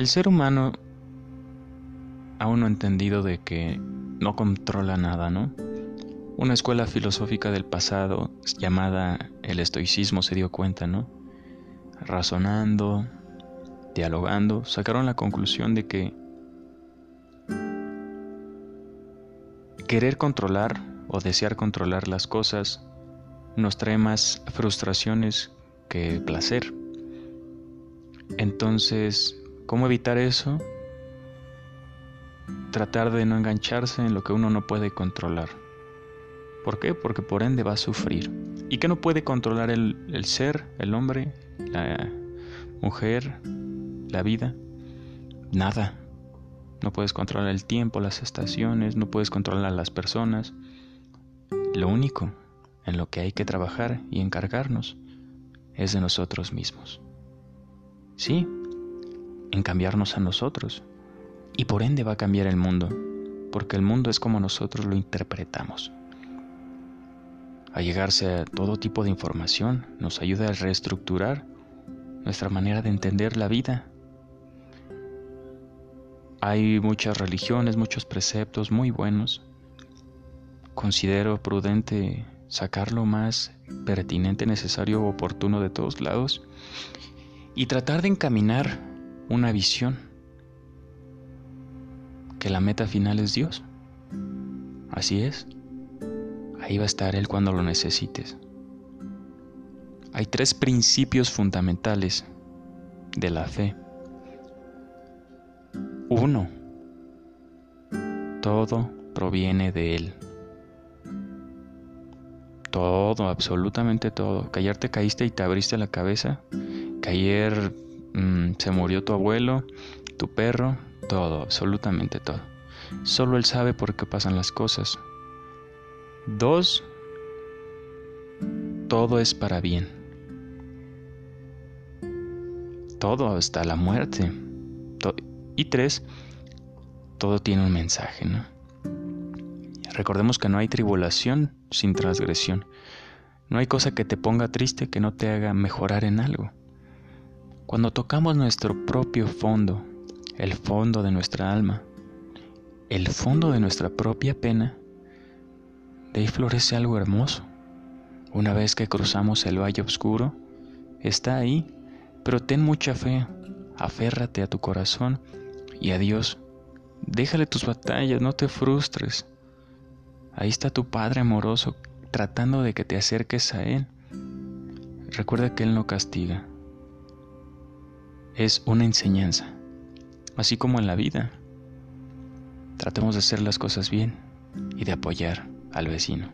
El ser humano aún no ha entendido de que no controla nada, ¿no? Una escuela filosófica del pasado llamada el estoicismo se dio cuenta, ¿no? Razonando, dialogando, sacaron la conclusión de que querer controlar o desear controlar las cosas nos trae más frustraciones que placer. Entonces, ¿cómo evitar eso? Tratar de no engancharse en lo que uno no puede controlar. ¿Por qué? Porque por ende va a sufrir. ¿Y qué no puede controlar el, el ser, el hombre, la mujer, la vida? Nada. No puedes controlar el tiempo, las estaciones, no puedes controlar las personas. Lo único en lo que hay que trabajar y encargarnos es de nosotros mismos. Sí, en cambiarnos a nosotros. Y por ende va a cambiar el mundo, porque el mundo es como nosotros lo interpretamos. A llegarse a todo tipo de información nos ayuda a reestructurar nuestra manera de entender la vida. Hay muchas religiones, muchos preceptos muy buenos. Considero prudente sacar lo más pertinente, necesario, oportuno de todos lados y tratar de encaminar una visión, que la meta final es Dios. Así es, ahí va a estar Él cuando lo necesites. Hay tres principios fundamentales de la fe. Uno, todo proviene de Él. Todo, absolutamente todo. Que ayer te caíste y te abriste la cabeza. Que ayer mm, se murió tu abuelo, tu perro, todo, absolutamente todo. Solo Él sabe por qué pasan las cosas. Dos, todo es para bien. Todo hasta la muerte. Y tres, todo tiene un mensaje, ¿no? Recordemos que no hay tribulación sin transgresión. No hay cosa que te ponga triste que no te haga mejorar en algo. Cuando tocamos nuestro propio fondo, el fondo de nuestra alma, el fondo de nuestra propia pena, de ahí florece algo hermoso. Una vez que cruzamos el valle oscuro, está ahí, pero ten mucha fe, aférrate a tu corazón y a Dios. Déjale tus batallas, no te frustres. Ahí está tu Padre amoroso tratando de que te acerques a Él. Recuerda que Él no castiga. Es una enseñanza, así como en la vida. Tratemos de hacer las cosas bien y de apoyar al vecino.